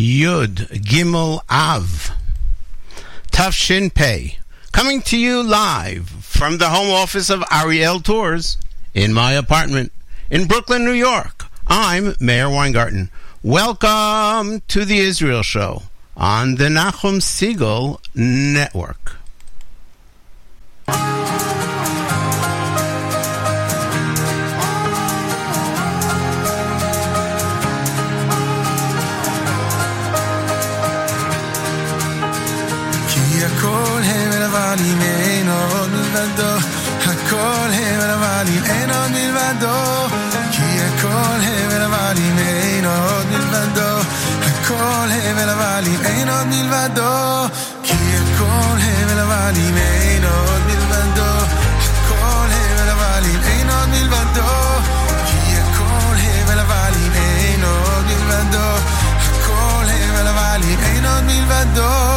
Yud Gimel Av Tafshin Pei coming to you live from the home office of Ariel Tours in my apartment in Brooklyn, New York. I'm Meir Weingarten. Welcome to the Israel Show on the Nachum Segal Network. کله برا ولی اناد میل بدا کیه کله برا ولی اناد میل بدا کله برا ولی اناد میل بدا کیه کله برا ولی اناد میل بدا کله برا ولی اناد میل بدا کیه کله برا ولی اناد میل بدا کله برا ولی اناد میل بدا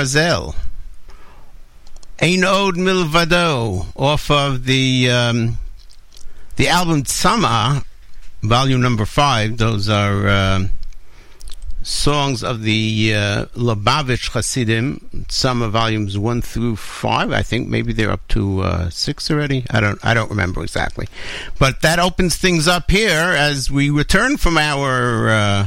Razel. Ein Od Milvado off of the um, the album Tzama, volume number five. Those are uh, songs of the uh, Lubavitch Hasidim. Tzama volumes one through five. I think maybe they're up to uh, six already. I don't I don't remember exactly, but that opens things up here as we return from our. Uh,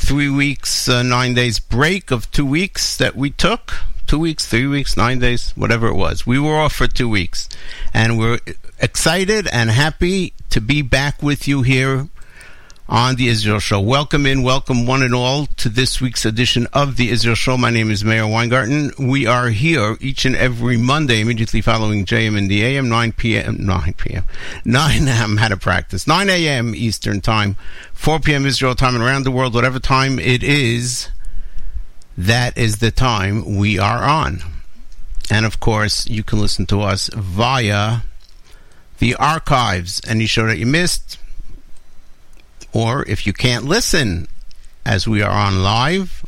three weeks, uh, nine days break of two weeks that we took. Two weeks, three weeks, nine days, whatever it was. We were off for two weeks. And we're excited and happy to be back with you here on the Israel Show. Welcome in, welcome one and all to this week's edition of the Israel Show. My name is Meir Weingarten. We are here each and every Monday, immediately following JM in the AM, 9 p.m., 9 p.m., 9 a.m. had to practice, 9 a.m. Eastern Time, 4 p.m. Israel time, and around the world, whatever time it is, that is the time we are on. And of course, you can listen to us via the archives. Any show that you missed, or if you can't listen as we are on live,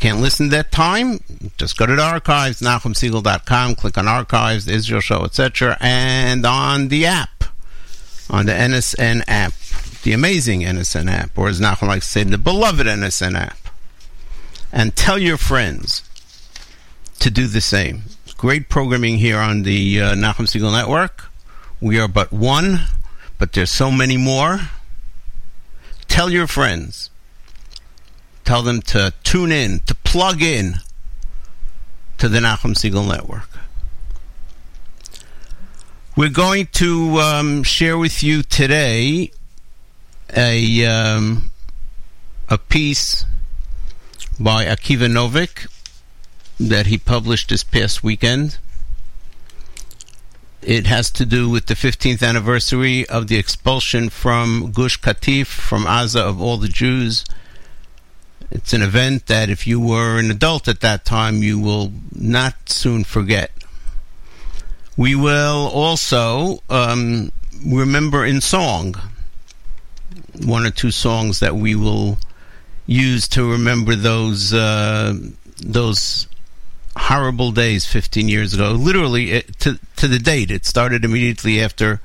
can't listen that time, just go to the archives, NachumSegal.com, click on archives, the Israel show, etc., and on the app, on the NSN app, the amazing NSN app, or as Nachum likes to say, the beloved NSN app. and tell your friends to do the same. Great programming here on the uh, Nachum Segal Network. We are but one, but there's so many more. Tell your friends. Tell them to tune in, to plug in to the Nachum Segal Network. We're going to um, share with you today a um, a piece by Akiva Novik that he published this past weekend. It has to do with the 15th anniversary of the expulsion from Gush Katif, from Gaza, of all the Jews. It's an event that, if you were an adult at that time, you will not soon forget. We will also um, remember in song one or two songs that we will use to remember those uh, those horrible days 15 years ago. Literally, it, to to the date, it started immediately after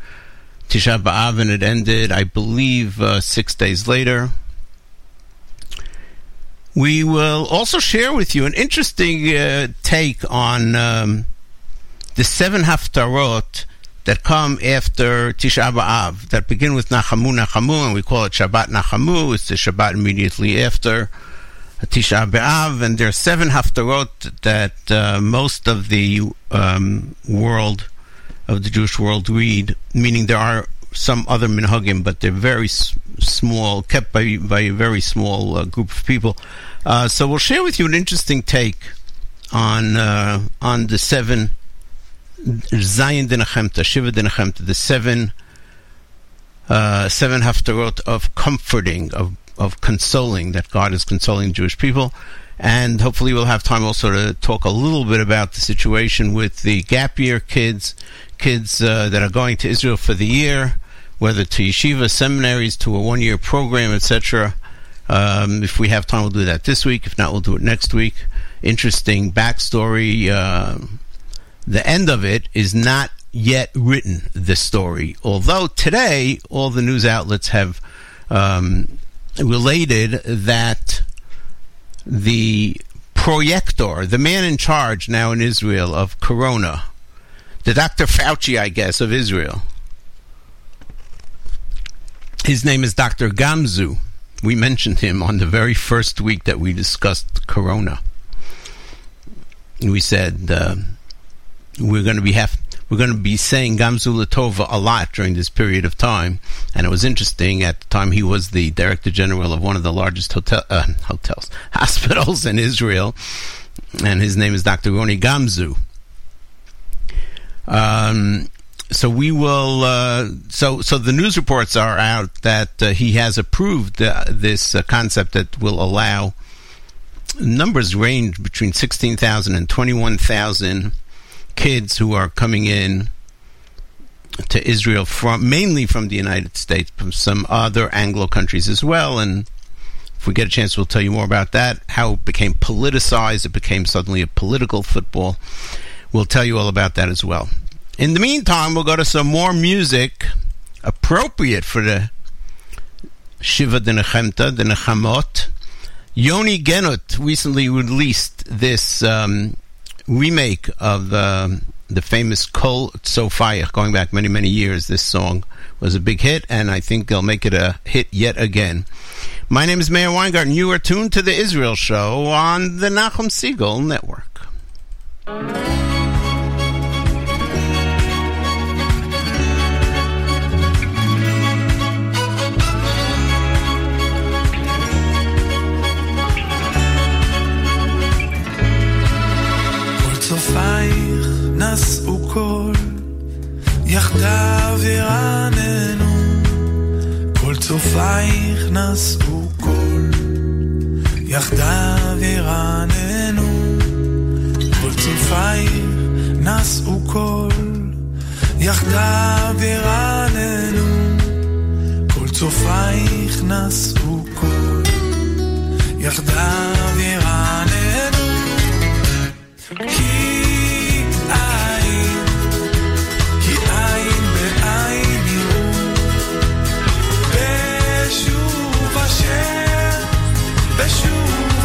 Tisha B'av and it ended, I believe, uh, six days later. We will also share with you an interesting uh, take on um, the seven haftarot that come after Tisha B'av, that begin with Nachamu Nachamu, and we call it Shabbat Nachamu. It's the Shabbat immediately after Tisha B'av, and there are seven haftarot that uh, most of the um, world, of the Jewish world, read, meaning there are some other minhagim, but they're very s- small, kept by, by a very small uh, group of people. Uh, so we'll share with you an interesting take on uh, on the seven Zayin Dinachemta, Shiva Dinachemta, the seven uh, seven haftarot of comforting, of of consoling, that God is consoling Jewish people. And hopefully we'll have time also to talk a little bit about the situation with the gap year kids, kids uh, that are going to Israel for the year, whether to yeshiva, seminaries, to a one-year program, etc. Um, if we have time, we'll do that this week. If not, we'll do it next week. Interesting backstory. Uh, the end of it is not yet written, the story. Although today, all the news outlets have um, related that the projector, the man in charge now in Israel of Corona, the Dr. Fauci, I guess, of Israel, his name is Dr. Gamzu. We mentioned him on the very first week that we discussed Corona. We said uh, we're going to be have we're going to be saying Gamzu Latova a lot during this period of time. And it was interesting. At the time, he was the director general of one of the largest hotel, uh, hotels, hospitals in Israel. And his name is Dr. Roni Gamzu. Um, so we will. Uh, so so the news reports are out that uh, he has approved uh, this uh, concept that will allow numbers range between sixteen thousand and twenty one thousand kids who are coming in to Israel from mainly from the United States, from some other Anglo countries as well. And if we get a chance, we'll tell you more about that. How it became politicized, it became suddenly a political football. We'll tell you all about that as well. In the meantime, we'll go to some more music appropriate for the Shiva de Nechemta, the Nechamot. Yoni Genut recently released this um, remake of the the famous Kol Tzofayach, going back many many years. This song was a big hit, and I think they'll make it a hit yet again. My name is Meir Weingarten. You are tuned to the Israel Show on the Nachum Segal Network. צופייך נשאו קול, יחדיו ירננו. כל צופייך נשאו קול, יחדיו ירננו. כל צופייך נשאו קול, יחדיו ירננו. כל צופייך נשאו קול, יחדיו ירננו.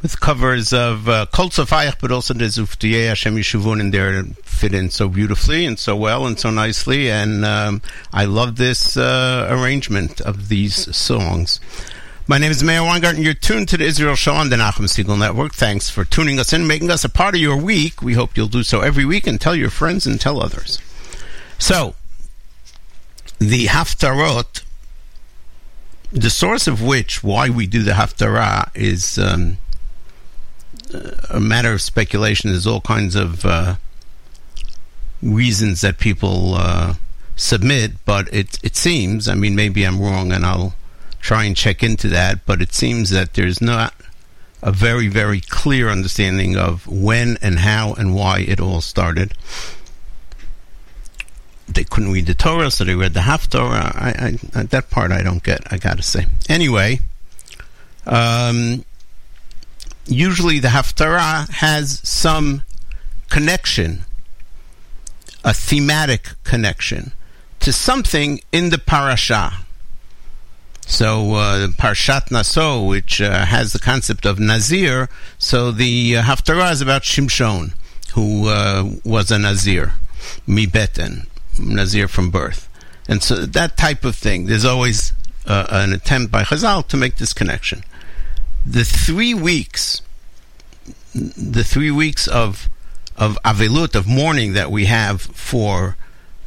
With covers of uh, Kol Tzofayach, but also the Zuftiyeh Hashem and they there fit in so beautifully and so well and so nicely. And um, I love this uh, arrangement of these songs. My name is Meir Weingarten. You're tuned to the Israel Show on the Nachum Segal Network. Thanks for tuning us in, making us a part of your week. We hope you'll do so every week and tell your friends and tell others. So, the Haftarot the source of which, why we do the Haftarah, is um, a matter of speculation. There's all kinds of uh, reasons that people uh, submit, but it it seems. I mean, maybe I'm wrong, and I'll try and check into that. But it seems that there's not a very very clear understanding of when and how and why it all started. They couldn't read the Torah, so they read the Haftorah. I, I, that part I don't get. I got to say. Anyway. Um, usually the Haftarah has some connection, a thematic connection to something in the parasha. So uh, Parshat Naso, which uh, has the concept of Nazir, so the uh, Haftarah is about Shimshon, who uh, was a Nazir, Mibeten, Nazir from birth. And so that type of thing, there's always uh, an attempt by Chazal to make this connection the three weeks, the three weeks of of avilut of mourning that we have for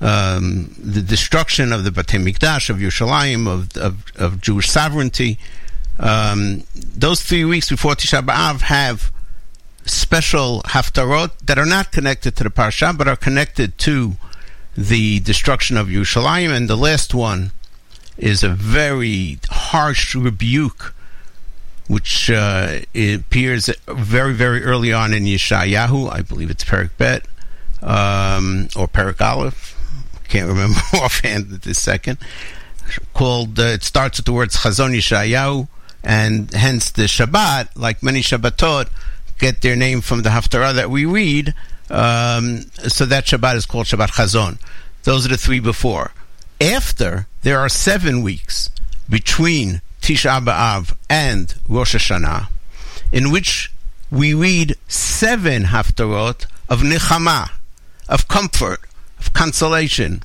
um, the destruction of the Batei Mikdash of Yerushalayim of, of, of Jewish sovereignty. Um, those three weeks before Tisha B'av have special haftarot that are not connected to the parsha, but are connected to the destruction of Yerushalayim. And the last one is a very harsh rebuke which uh, appears very, very early on in Yeshayahu. I believe it's Perik Bet um, or Perik Aleph. Can't remember offhand at this second. Called, uh, it starts with the words Chazon Yeshayahu, and hence the Shabbat, like many Shabbatot, get their name from the Haftarah that we read. Um, so that Shabbat is called Shabbat Chazon. Those are the three before. After, there are seven weeks between Tisha B'Av and Rosh Hashanah, in which we read seven haftarot of nechama, of comfort, of consolation,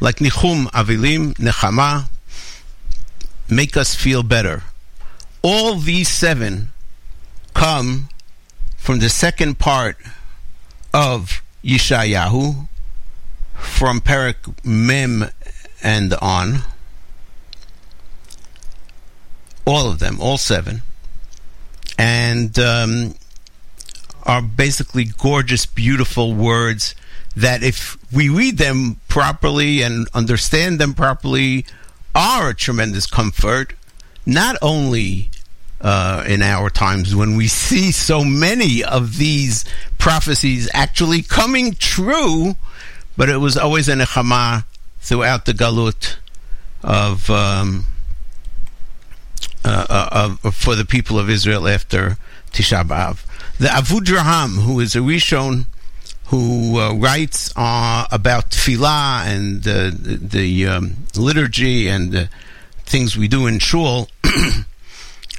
like Nichum Avilim, Nechama, make us feel better. All these seven come from the second part of Yeshayahu, from Perak Mem and on all of them, all seven, and um, are basically gorgeous, beautiful words that, if we read them properly and understand them properly, are a tremendous comfort. Not only uh, in our times when we see so many of these prophecies actually coming true, but it was always a nechama throughout the galut of. Um, uh, uh, for the people of Israel after Tisha B'Av. The Avudraham, who is a Rishon who uh, writes uh, about tefillah and the, the um, liturgy and things we do in shul,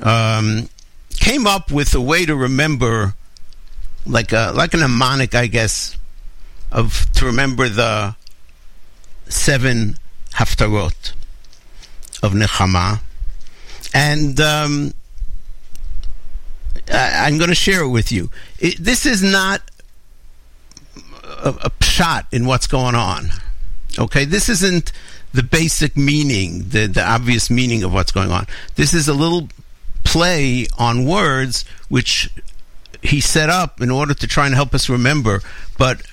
um, came up with a way to remember, like a, like a mnemonic, I guess, of to remember the seven haftarot of Nechama and um, I, am going to share it with you. It, this is not a, a shot in what's going on. Okay, this isn't the basic meaning, the, the obvious meaning of what's going on. This is a little play on words which he set up in order to try and help us remember, but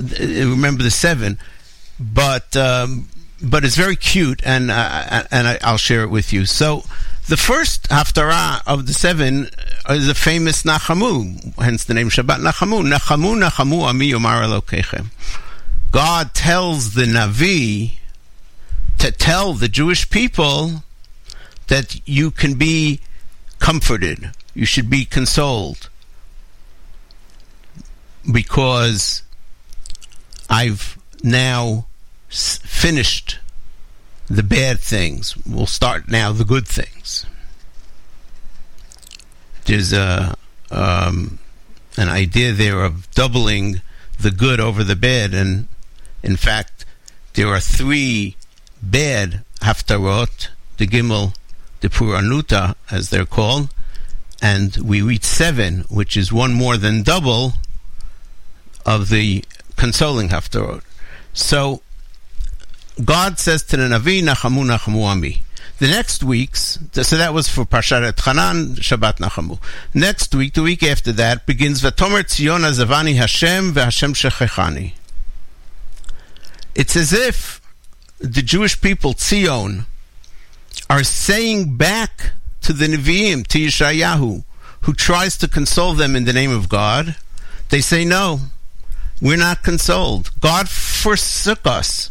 uh, remember the seven. But um, but it's very cute, and uh, and I, will share it with you. So the first haftarah of the seven is a famous Nachamu, hence the name Shabbat Nachamu. Nachamu, Nachamu, Ami Yomar Elokechem. God tells the Navi to tell the Jewish people that you can be comforted, you should be consoled, because I've now finished the bad things. We'll start now the good things. There's a um, an idea there of doubling the good over the bad, and in fact, there are three bad haftarot, the gimel, the puranuta, as they're called, and we reach seven, which is one more than double of the consoling haftarot. So God says to the Navi, Nachamu Nachamu Ami. The next week's, so that was for Parshat Hanan, Shabbat Nachamu. Next week, the week after that, begins Vatomer Tzion Azavani Hashem veHashem Shechechani. It's as if the Jewish people, Tzion, are saying back to the Nevi'im, to Yeshayahu, who tries to console them in the name of God, they say, no, we're not consoled. God forsook us.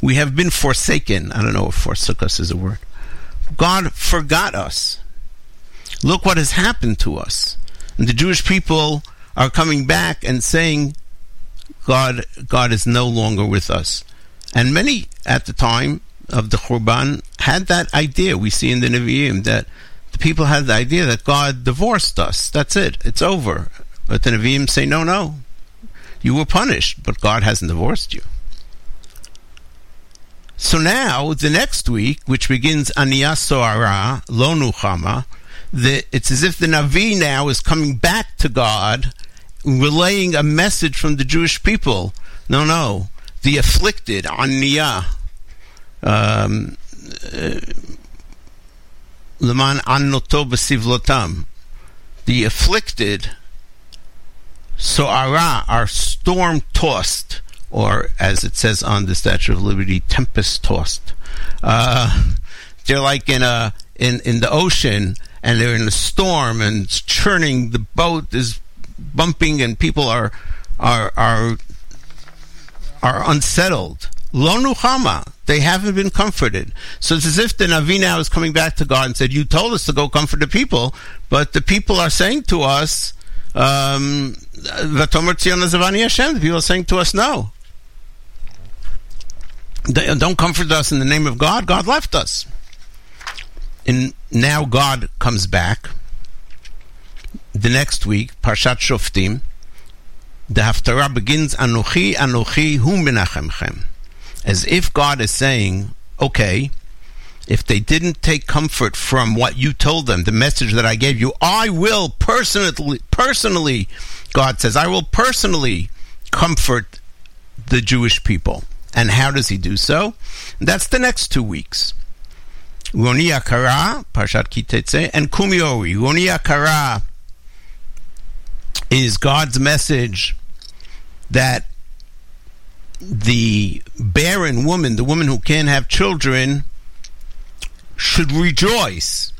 We have been forsaken. I don't know if forsook us is a word. God forgot us. Look what has happened to us. And the Jewish people are coming back and saying, God, God is no longer with us. And many at the time of the Churban had that idea. We see in the Nevi'im that the people had the idea that God divorced us. That's it. It's over. But the Nevi'im say, no, no. You were punished, but God hasn't divorced you. So now, the next week, which begins Aniyah Soara, Lo the, it's as if the Navi now is coming back to God, relaying a message from the Jewish people. No, no. The afflicted, Aniyah, um, uh, Leman Annoto B'Sivlotam, the afflicted, Soara, are storm tossed or as it says on the Statue of Liberty, tempest tossed. Uh, they're like in a in in the ocean, and they're in a storm, and it's churning. The boat is bumping, and people are are are are unsettled. Lo nuchama. They haven't been comforted. So it's as if the Navi now is coming back to God and said, "You told us to go comfort the people, but the people are saying to us." Um, the people are saying to us, no don't comfort us in the name of God. God left us. And now God comes back. The next week, Parshat Shoftim, the Haftarah begins, Anochi, Anochi, Hu Menachemchem. As if God is saying, okay, if they didn't take comfort from what you told them, the message that I gave you, I will personally, personally, God says, I will personally comfort the Jewish people. And how does he do so? That's the next two weeks. Roni Akara, Parshat Kitetze, and Kumiori. Roni Akara is God's message that the barren woman, the woman who can't have children, should rejoice.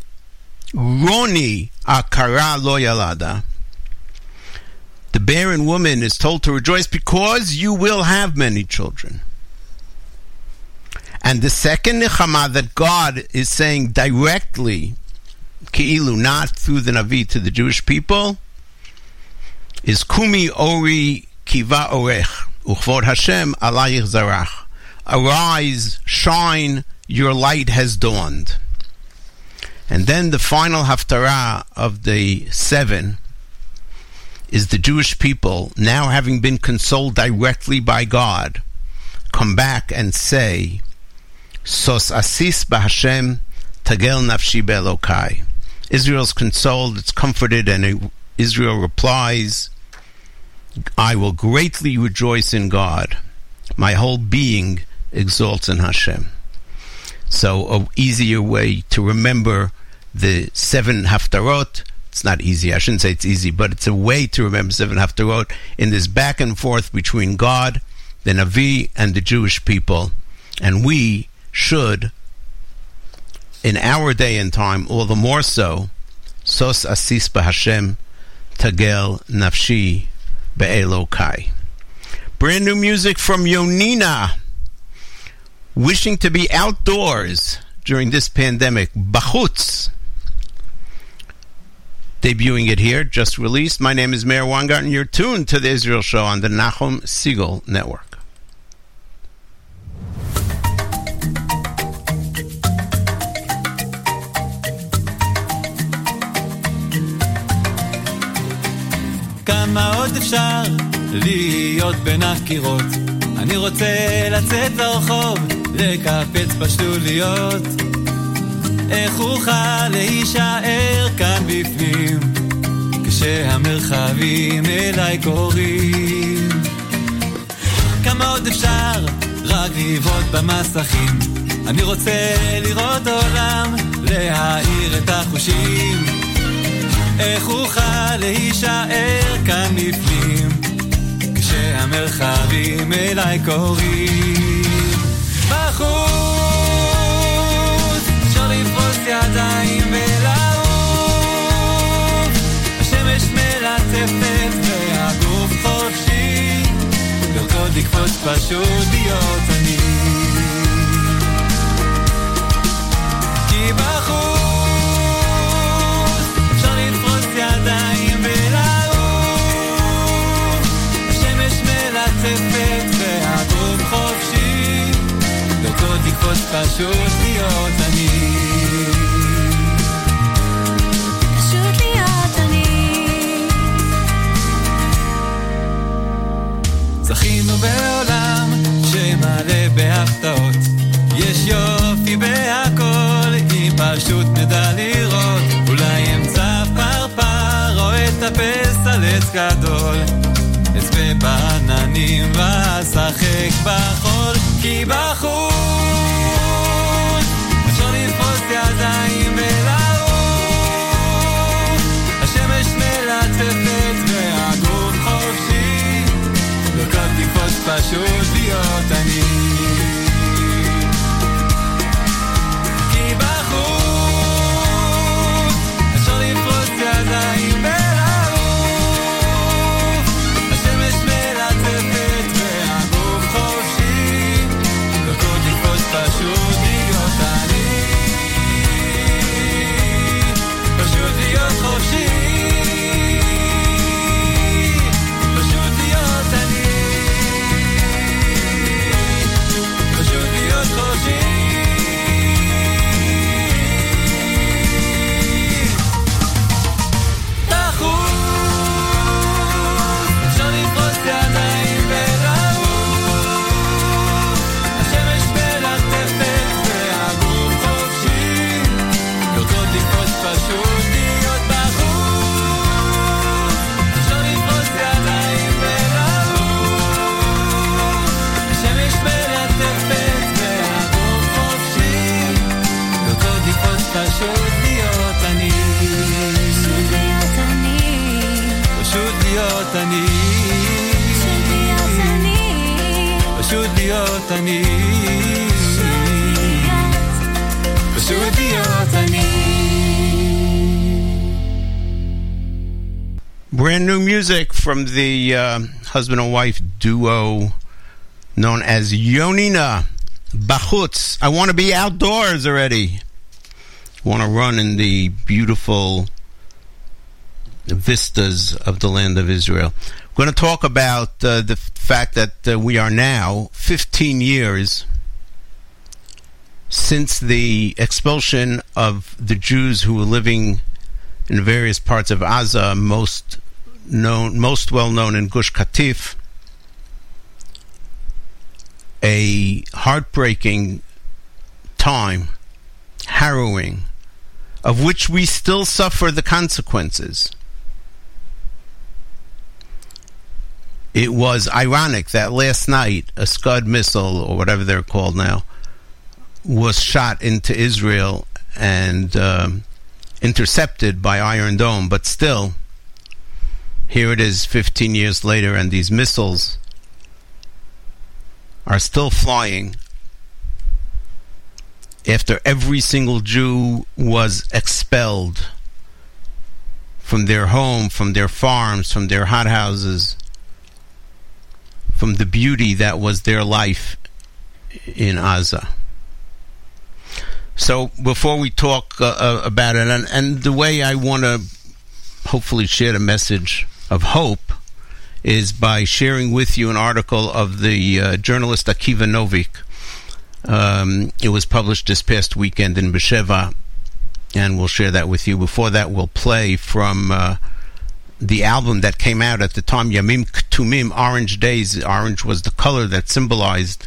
Roni Akara lo yalada. The barren woman is told to rejoice because you will have many children. And the second nechama that God is saying directly, ki'ilu, not through the Navi to the Jewish people, is kumi ori kiva orech, uchvod Hashem alayich zarach. Arise, shine, your light has dawned. And then the final haftarah of the seven is the Jewish people, now having been consoled directly by God, come back and say, Sos asis b'Hashem tagel nafshi be'elokai. Israel's consoled, it's comforted, and Israel replies, I will greatly rejoice in God. My whole being exalts in Hashem. So, a easier way to remember the seven haftarot. It's not easy. I shouldn't say it's easy, but it's a way to remember seven haftarot in this back and forth between God, the Navi, and the Jewish people. And we should, in our day and time, all the more so, sos asis Hashem tagel nafshi Brand new music from Yonina, wishing to be outdoors during this pandemic. Bachutz. Debuting it here, just released. My name is Meir Weingarten. You're tuned to the Israel Show on the Nachum Segal Network. עוד אפשר להיות בין הקירות? אני רוצה לצאת לרחוב, לקפץ בשלוליות. איך אוכל להישאר כאן בפנים, כשהמרחבים אליי קוראים? כמה עוד אפשר רק לבעוט במסכים? אני רוצה לראות עולם, להאיר את החושים. איך אוכל להישאר כאן בפנים, כשהמרחבים אליי קוראים. בחוץ, אפשר לפרוס ידיים ולעוף, השמש מלטפת והגוף חופשי, לרקוד לקפוץ פשוט להיות אני. לקפוץ פשוט להיות אני. זכינו בעולם שמלא בהפתעות. יש יופי בהכל אם פשוט נדע לראות. אולי אמצע פרפר או אטפס על עץ גדול. אצפה בעננים ואשחק בחול כי בחוץ Társas diadani from the uh, husband and wife duo known as Yonina Bachutz. I want to be outdoors already. Want to run in the beautiful vistas of the land of Israel. We're going to talk about uh, the fact that uh, we are now 15 years since the expulsion of the Jews who were living in various parts of Gaza, most known, most well known in Gush Katif. A heartbreaking time, harrowing, of which we still suffer the consequences. It was ironic that last night a Scud missile, or whatever they're called now, was shot into Israel and um, intercepted by Iron Dome, but still, here it is 15 years later, and these missiles are still flying after every single Jew was expelled from their home, from their farms, from their hothouses, from the beauty that was their life in Gaza. So before we talk uh, uh, about it, and, and the way I want to hopefully share the message of hope is by sharing with you an article of the uh, journalist Akiva Novik. Um, it was published this past weekend in Besheva, and we'll share that with you. Before that, we'll play from uh, the album that came out at the time, Yamim Ktumim, Orange Days. Orange was the color that symbolized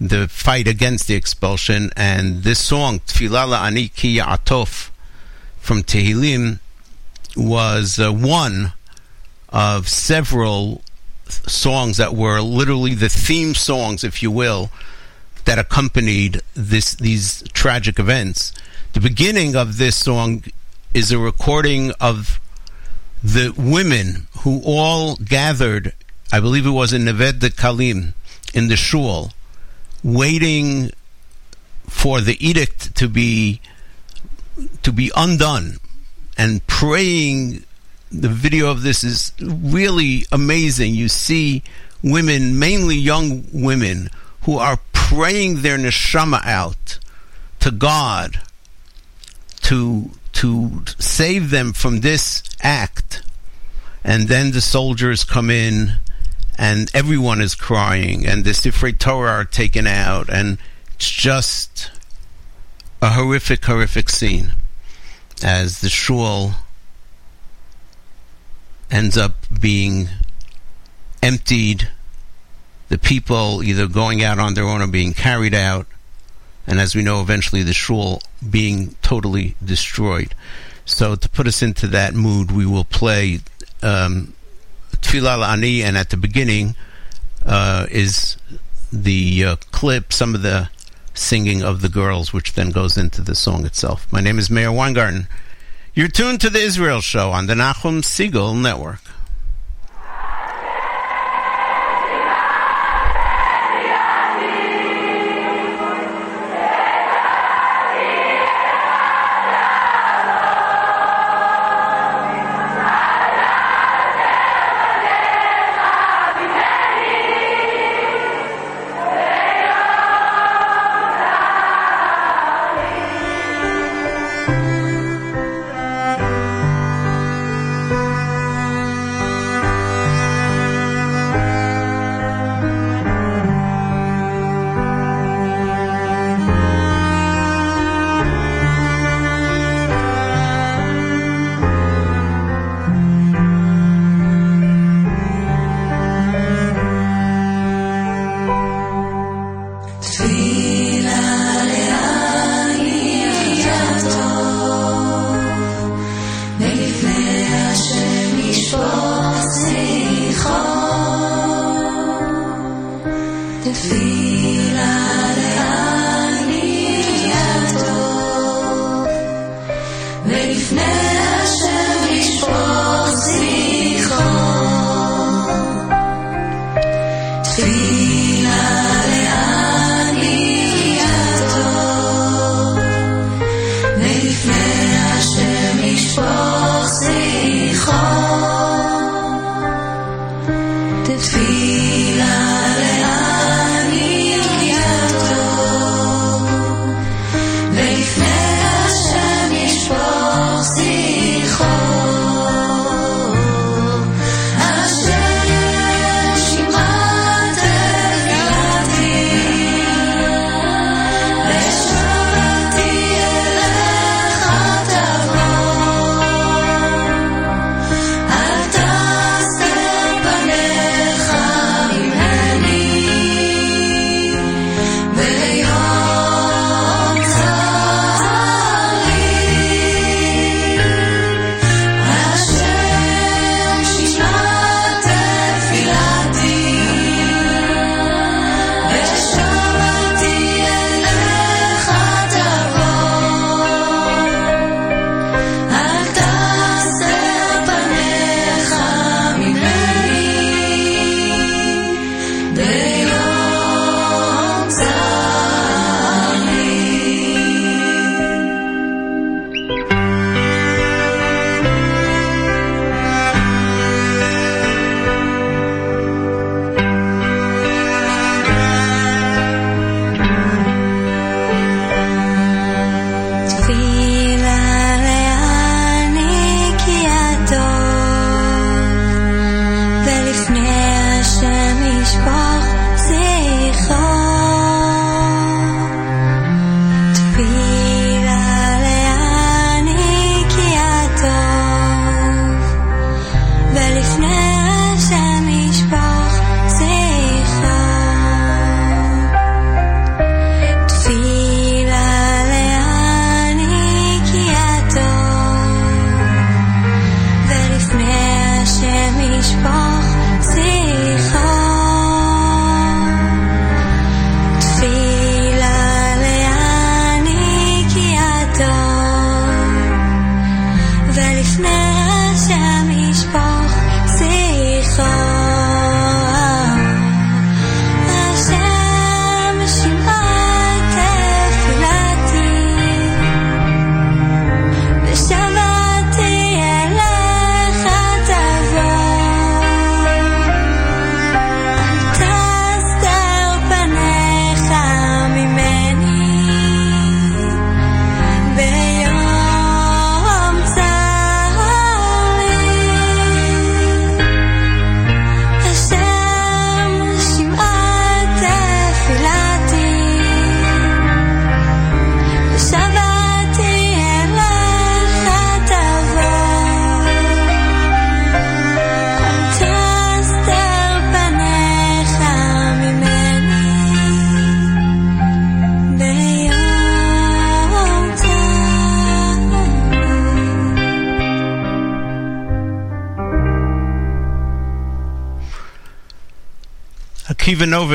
the fight against the expulsion. And this song, Tfilah Ani Ki Atof, from Tehillim, was uh, one of several songs that were literally the theme songs, if you will, that accompanied this these tragic events. The beginning of this song is a recording of the women who all gathered, I believe it was in Neve Dekalim, in the shul, waiting for the edict to be to be undone and praying the video of this is really amazing. You see women mainly young women who are praying their neshama out to God to to save them from this act. And then the soldiers come in and everyone is crying and the Sifrei Torah are taken out and it's just a horrific horrific scene. As the shul ends up being emptied the people either going out on their own or being carried out and as we know eventually the shul being totally destroyed so to put us into that mood we will play um, Tfilah Ani, and at the beginning uh, is the uh, clip, some of the singing of the girls, which then goes into the song itself. My name is Meir Weingarten. You're tuned to the Israel Show on the Nachum Segal Network.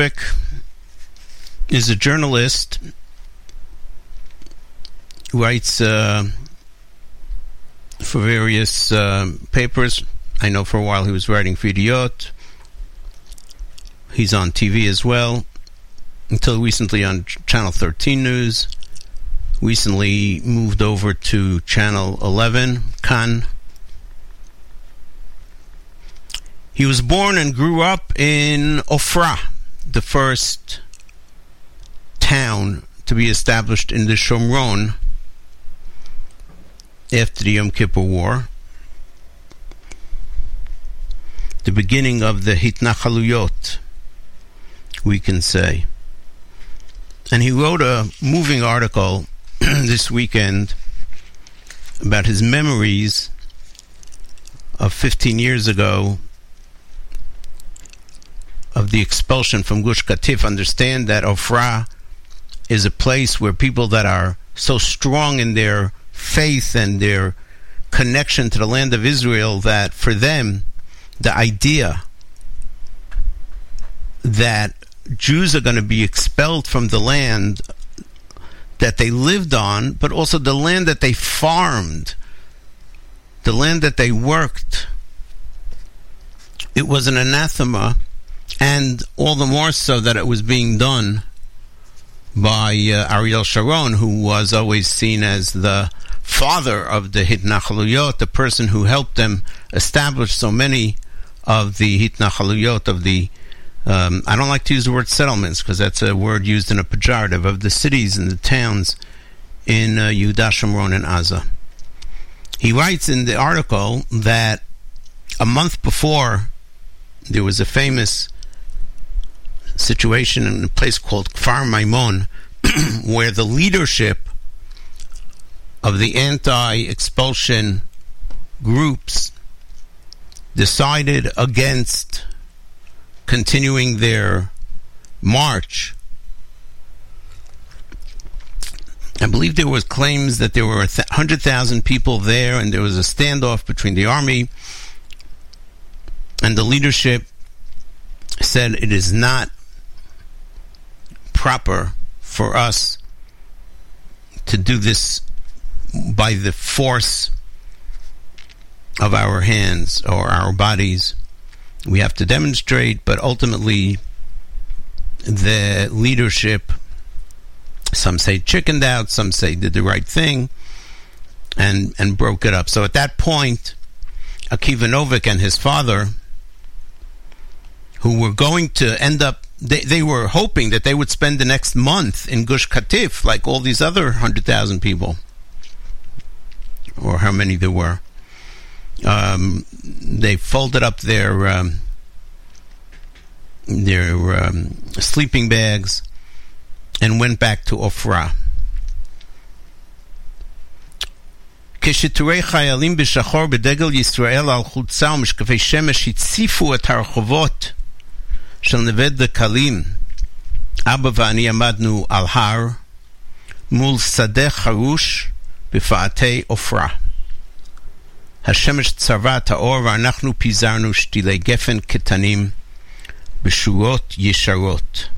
Novik is a journalist writes uh, for various uh, papers. I know for a while he was writing for Yediot. He's on TV as well. Until recently on Channel 13 News. Recently moved over to Channel 11, Kan. He was born and grew up in Ofra, the first town to be established in the Shomron after the Yom Kippur War, the beginning of the Hitnachaluyot, we can say. And he wrote a moving article this weekend about his memories of 15 years ago of the expulsion from Gush Katif. Understand that Ofra is a place where people that are so strong in their faith and their connection to the land of Israel that for them, the idea that Jews are going to be expelled from the land that they lived on, but also the land that they farmed, the land that they worked. It was an anathema, and all the more so that it was being done by uh, Ariel Sharon, who was always seen as the father of the Hitnachaluyot, the person who helped them establish so many of the Hitnachaluyot, of the um, I don't like to use the word settlements because that's a word used in a pejorative of the cities and the towns in uh, Yehuda Shomron and Aza. He writes in the article that a month before there was a famous situation in a place called Kfar Maimon where the leadership of the anti-expulsion groups decided against continuing their march. I believe there was claims that there were th- 100,000 people there and there was a standoff between the army and the leadership said it is not proper for us to do this by the force of our hands or our bodies. We have to demonstrate, but ultimately, the leadership, some say chickened out, some say did the right thing, and, and broke it up. So at that point, Akiva Novik and his father, who were going to end up they, they were hoping that they would spend the next month in Gush Katif like all these other 100,000 people or how many there were. Um, they folded up their um, their um, sleeping bags and went back to Ofra. כשטורי חיילים בשחור בדגל ישראל על חולצה ומשקפי שמש הציפו את הרחובות של נווה דקלים, אבא ואני עמדנו על הר מול שדה חרוש בפאתי עופרה. השמש צרבה את האור ואנחנו פיזרנו שתילי גפן קטנים בשורות ישרות.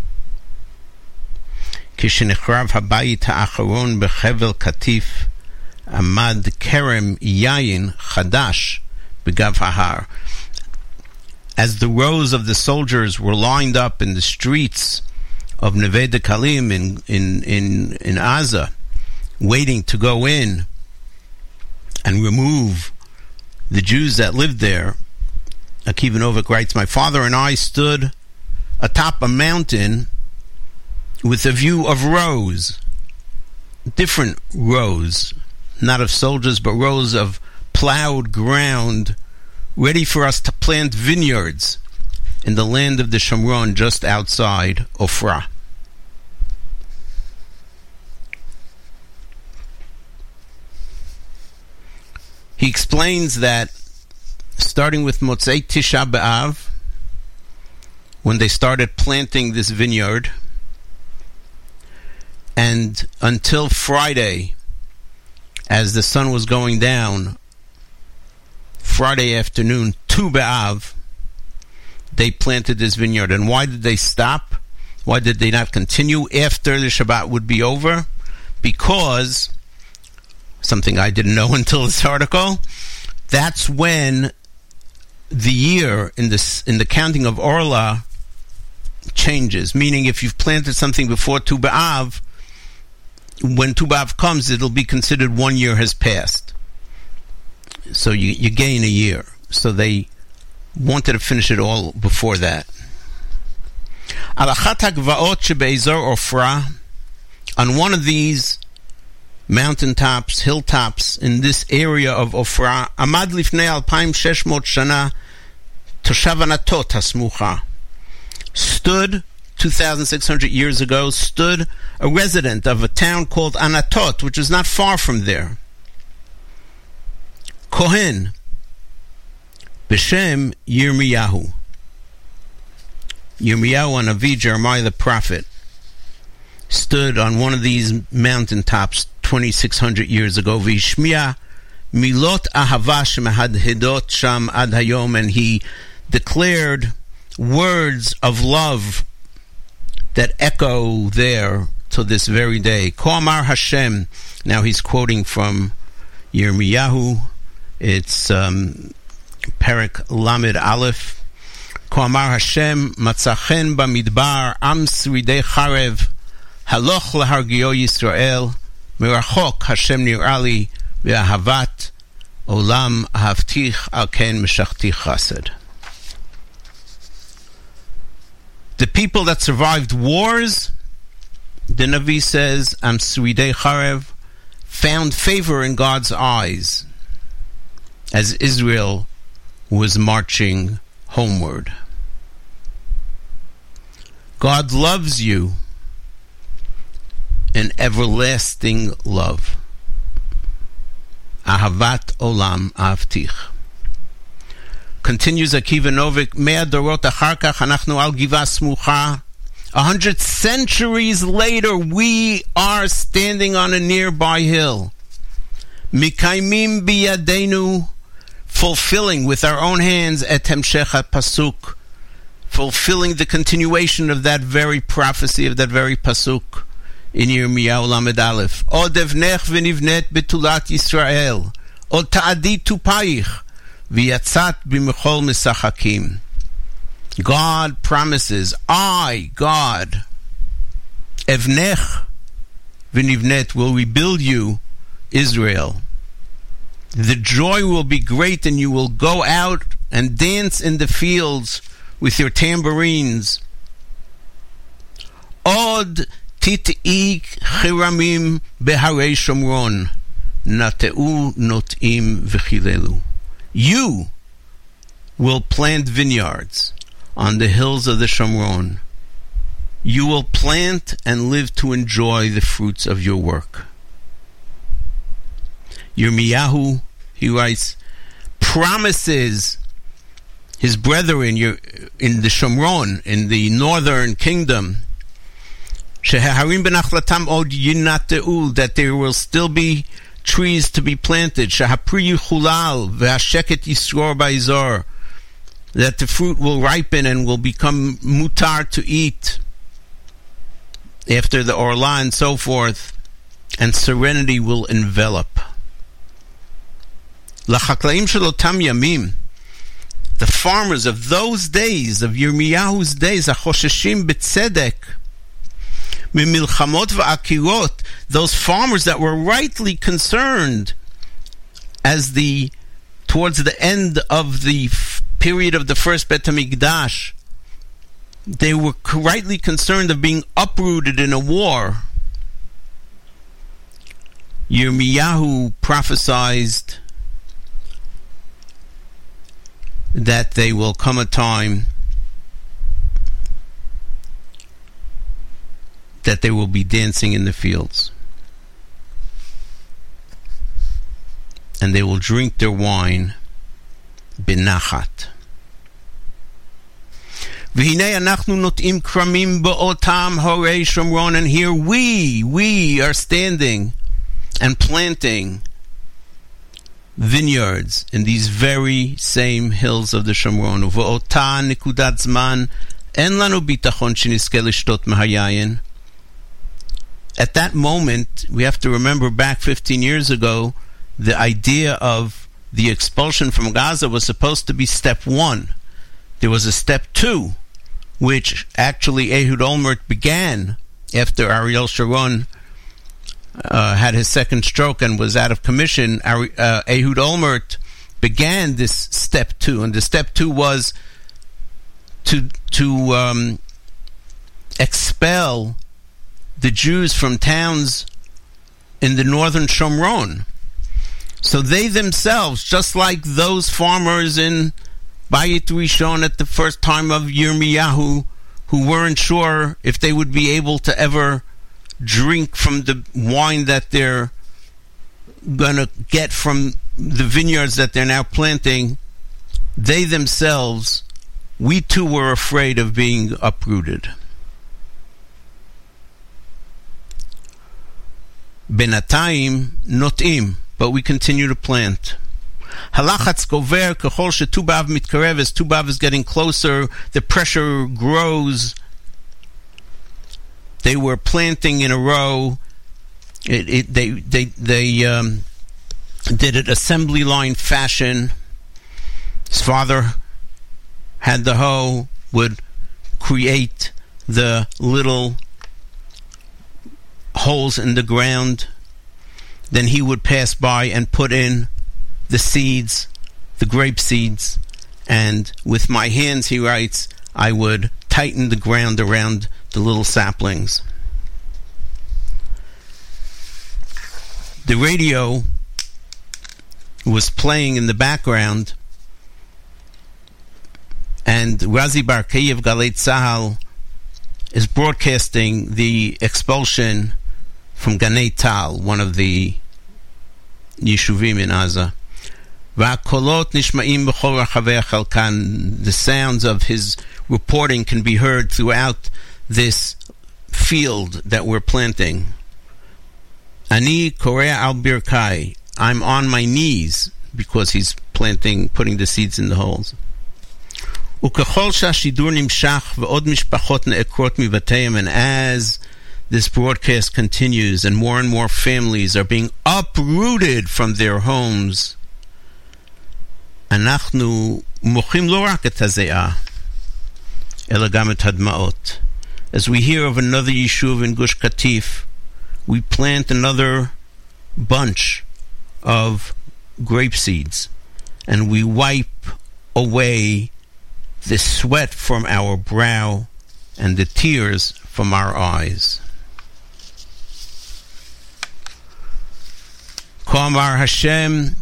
כשנחרב הבית האחרון בחבל קטיף, עמד כרם יין חדש בגב ההר. As the rows of the soldiers were lined up in the streets of Neve Dekalim in, in, in, in Aza, waiting to go in and remove the Jews that lived there, Akiva Novik writes, My father and I stood atop a mountain with a view of rows, different rows, not of soldiers, but rows of plowed ground, ready for us to plant vineyards in the land of the Shomron just outside Ofra. He explains that starting with Motzei Tisha B'Av, when they started planting this vineyard, and until Friday, as the sun was going down, Friday afternoon, Tu B'Av, they planted this vineyard. And why did they stop? Why did they not continue after the Shabbat would be over? Because something I didn't know until this article. That's when the year in this in the counting of Orla changes. Meaning, if you've planted something before Tu B'av, when Tu B'av comes, it'll be considered one year has passed. So you, you gain a year. So they wanted to finish it all before that. On one of these mountaintops, hilltops in this area of Ofra, Amad Lifnei Alpaim Sheshmot Shana Toshav Anatot Hasmucha stood 2,600 years ago, stood a resident of a town called Anatot, which is not far from there. Kohen, Beshem Yirmiyahu. Yirmiyahu Anavi, Jeremiah the prophet, stood on one of these mountaintops 2,600 years ago. Vishmiya milot ahava shemahadhidot sham ad hayom, and he declared words of love that echo there to this very day. Koamar Hashem. Now he's quoting from Yirmiyahu. It's um, Perik Lamed Aleph. Koamar Hashem Matzachen Bamidbar Am Sridei Charev Haloch Lahargio Yisrael Mirachok Hashem Nirali Ve'ahavat Olam Ahavtich Al Ken Meshachti Chased. the people that survived wars, the Navi says, Am Sridei Charev, found favor in God's eyes as Israel was marching homeward. God loves you an everlasting love. Ahavat olam avtich. Continues Akiva Novik, Mea Dorot Acharkach, Anachnu Al Giva Smucha. A hundred centuries later, we are standing on a nearby hill. Mikaimim biyadenu, fulfilling with our own hands et hemshech pasuk, fulfilling the continuation of that very prophecy of that very pasuk in Yirmiyahu Lamed Aleph. Od evnech v'nivnet betulat Yisrael, od ta'adit tupayich, V'yatzat b'mechol misachakim. God promises, I, God, Evnech v'nivnet, will rebuild you, Israel. The joy will be great and you will go out and dance in the fields with your tambourines. Od tit'i chiramim beharei shomron, nateu notim v'chilelu. You will plant vineyards on the hills of the Shomron. You will plant and live to enjoy the fruits of your work. Yirmiyahu, he writes, promises his brethren in the Shomron, in the northern kingdom, that there will still be trees to be planted. That the fruit will ripen and will become mutar to eat after the orla and so forth, and serenity will envelop. Lachaklaim shalotam yamim. The farmers of those days, of Yirmiyahu's days, achosheshim betzedek, mimilchamot va'akirot, those farmers that were rightly concerned as the towards the end of the period of the first Bet HaMikdash, they were rightly concerned of being uprooted in a war. Yirmiyahu prophesied that they will come a time that they will be dancing in the fields. And they will drink their wine binachat. V'hinei anachnu notim kramim ba'otam horei shomron. And here we, we are standing and planting vineyards in these very same hills of the Shomron. V'ota nikudat zman en bitachon sheniske lishtot mehayayin. At that moment, we have to remember back 15 years ago, the idea of the expulsion from Gaza was supposed to be step one. There was a step two, which actually Ehud Olmert began after Ariel Sharon uh, had his second stroke and was out of commission. Ari, uh, Ehud Olmert began this step two, and the step two was to to um, expel the Jews from towns in the northern Shomron. So they themselves, just like those farmers in Bayit Rishon at the first time of Yirmiyahu, who weren't sure if they would be able to ever drink from the wine that they're going to get from the vineyards that they're now planting, they themselves, we too were afraid of being uprooted. Benatayim notim, but we continue to plant. Halachatz gover kechol shetubav mitkarev as tubav is getting closer, the pressure grows. They were planting in a row. It, it, they they they um, did it assembly line fashion. His father had the hoe, would create the little holes in the ground. Then he would pass by and put in the seeds, the grape seeds, and with my hands, he writes, I would tighten the ground around the little saplings. The radio was playing in the background, and Razi of Galei Tzahal is broadcasting the expulsion from Ganei Tal, one of the Yeshuvim in Aza. The sounds of his reporting can be heard throughout this field that we're planting. Ani Korea al Birkai. I'm on my knees because he's planting, putting the seeds in the holes. וככל שהשידור נמשך ועוד משפחות נעקרות מבתיהם, and as this broadcast continues and more and more families are being uprooted from their homes, אנחנו מוחים לא רק את הזיעה, אלא גם את הדמעות. As we hear of another yishuv in Gush Katif, we plant another bunch of grape seeds and we wipe away the sweat from our brow and the tears from our eyes. Kamar Hashem,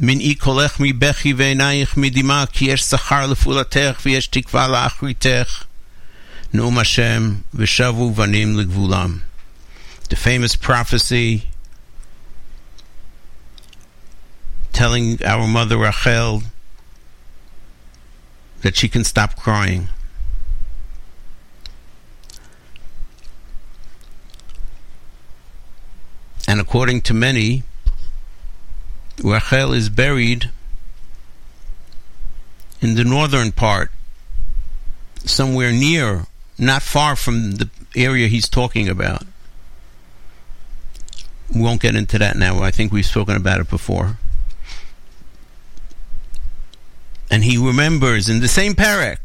מנעי קולך מבכי ועינייך מדמעה, כי יש שכר לפעולתך ויש תקווה לאחריתך. Num Hashem v'shavu vanim l'gvulam. The famous prophecy telling our mother Rachel that she can stop crying. And according to many, Rachel is buried in the northern part, somewhere near not far from the area he's talking about. We won't get into that now. I think we've spoken about it before. And he remembers in the same parak,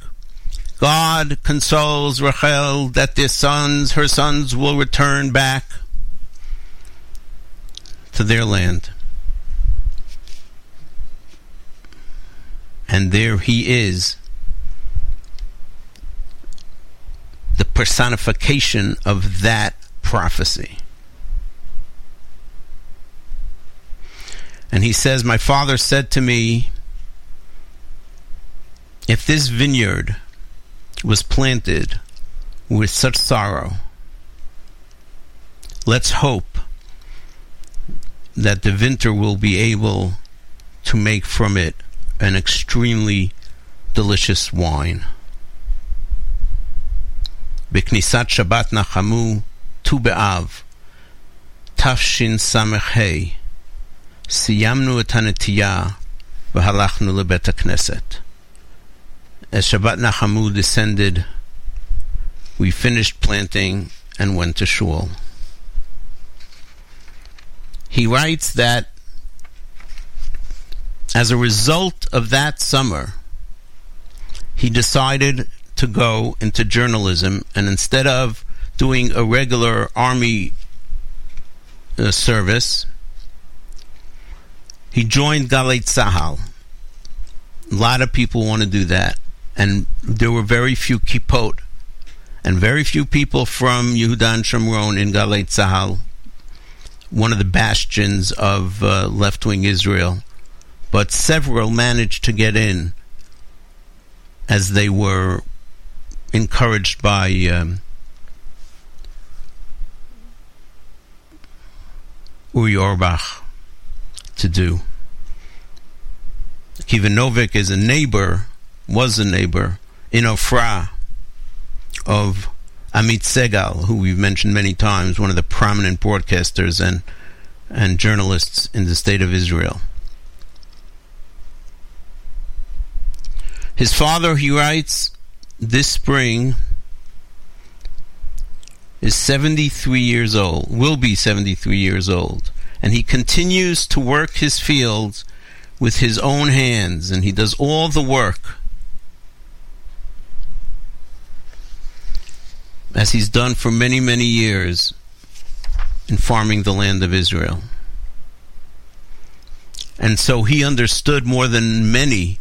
God consoles Rachel that their sons, her sons, will return back to their land. And there he is, the personification of that prophecy. And he says, My father said to me, if this vineyard was planted with such sorrow, let's hope that the winter will be able to make from it an extremely delicious wine. בכניסת שבת נחמו, ט"ו באב, תשס"ה, סיימנו את הנטייה והלכנו לבית הכנסת. As Shabbat Nachamu descended, we finished planting and went to shul. He writes that as a result of that summer, he decided to go into journalism and instead of doing a regular army uh, service, he joined Galei Tzahal. A lot of people want to do that, and there were very few kippot and very few people from Yehudan Shomron in Galei Tzahal, one of the bastions of uh, left-wing Israel, but several managed to get in as they were encouraged by um, Uri Orbach to do. Kiva Novik is a neighbor, was a neighbor in Ofra of Amit Segal, who we've mentioned many times, one of the prominent broadcasters and and journalists in the state of Israel. His father, he writes, this spring is 73 years old, will be 73 years old, and he continues to work his fields with his own hands, and he does all the work as he's done for many, many years in farming the land of Israel. And so he understood more than many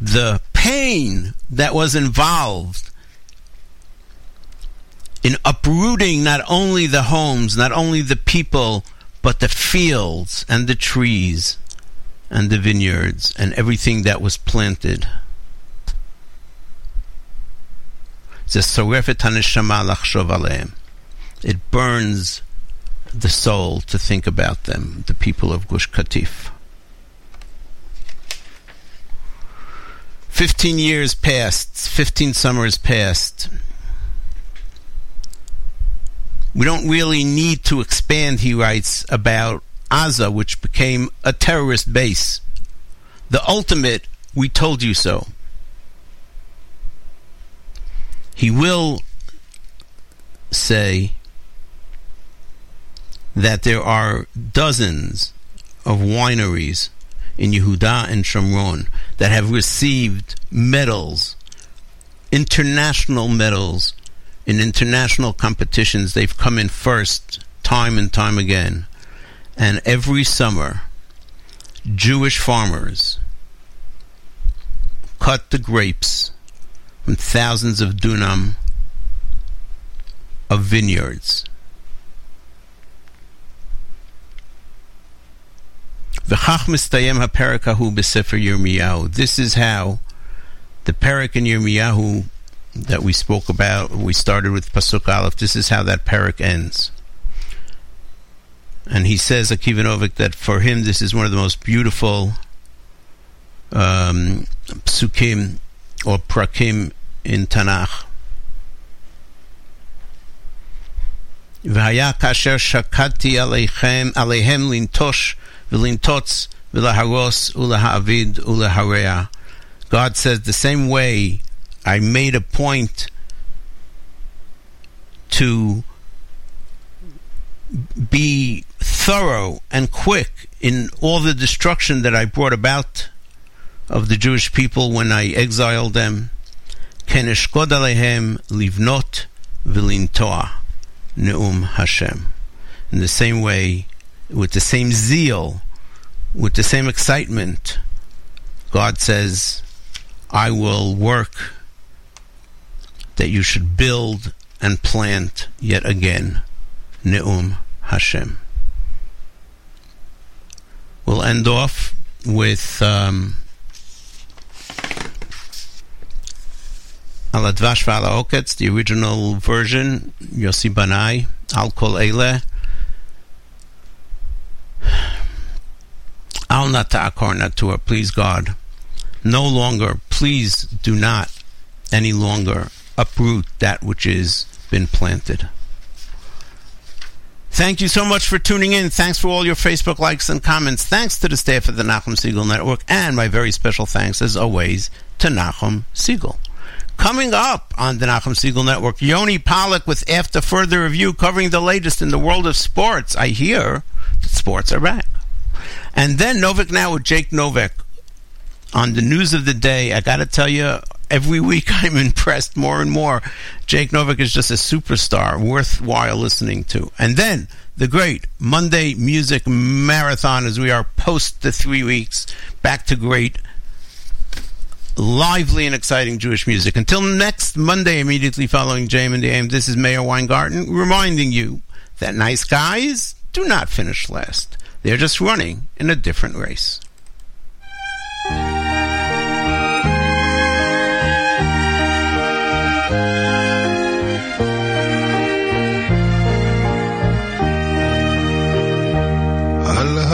the pain that was involved in uprooting not only the homes, not only the people, but the fields and the trees and the vineyards and everything that was planted. It burns the soul to think about them, the people of Gush Katif. Fifteen years passed, fifteen summers passed. We don't really need to expand, he writes, about Aza, which became a terrorist base. The ultimate, we told you so. He will say that there are dozens of wineries in Yehuda and Shomron that have received medals, international medals, in international competitions. They've come in first time and time again. And every summer, Jewish farmers cut the grapes from thousands of dunam of vineyards. V'chach mistayem haperikahu b'sefer Yirmiyahu. This is how the parak in Yirmiyahu that we spoke about, we started with Pasuk Aleph, this is how that parak ends. And he says, Akiva Novik, that for him this is one of the most beautiful um, psukim or prakim in Tanakh. והיה כאשר שקדתי עליכם, עליהם lintosh V'limtotz v'lahagos u'lahavid u'laharea. God says the same way I made a point to be thorough and quick in all the destruction that I brought about of the Jewish people when I exiled them. Keneshkod alehem livnot v'lintoa neum Hashem. In the same way, with the same zeal, with the same excitement, God says, I will work that you should build and plant yet again Neum Hashem. We'll end off with um, Ala Dvash Vala Oketz, the original version, Yossi Banai, Al Kol Eile. Al Nata Natua, please God. No longer, please do not any longer uproot that which has been planted. Thank you so much for tuning in. Thanks for all your Facebook likes and comments. Thanks to the staff of the Nachum Segal Network, and my very special thanks, as always, to Nachum Segal. Coming up on the Nachum Segal Network, Yoni Pollock with After Further Review, covering the latest in the world of sports. I hear sports are back. And then Novak Now with Jake Novak on the news of the day. I got to tell you, every week I'm impressed more and more. Jake Novak is just a superstar, worthwhile listening to. And then the great Monday Music Marathon as we are post the three weeks back to great, lively and exciting Jewish music. Until next Monday, immediately following JM in the AM, this is Meir Weingarten reminding you that nice guys do not finish last. They're just running in a different race.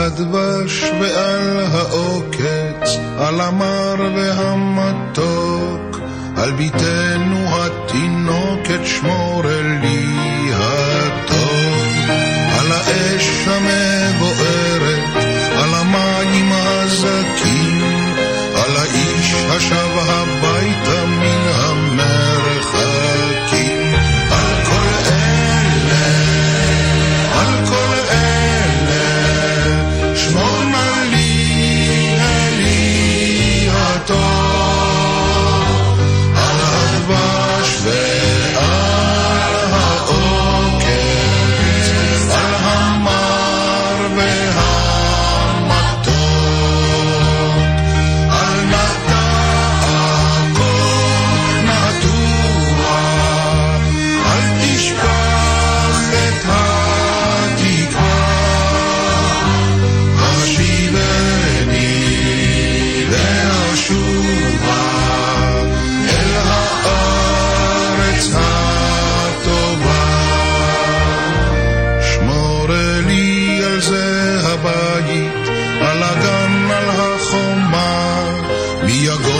הדבש ועל העוקץ, על המר והמתוק, על ביתנו התינוקת שמורת. Be a go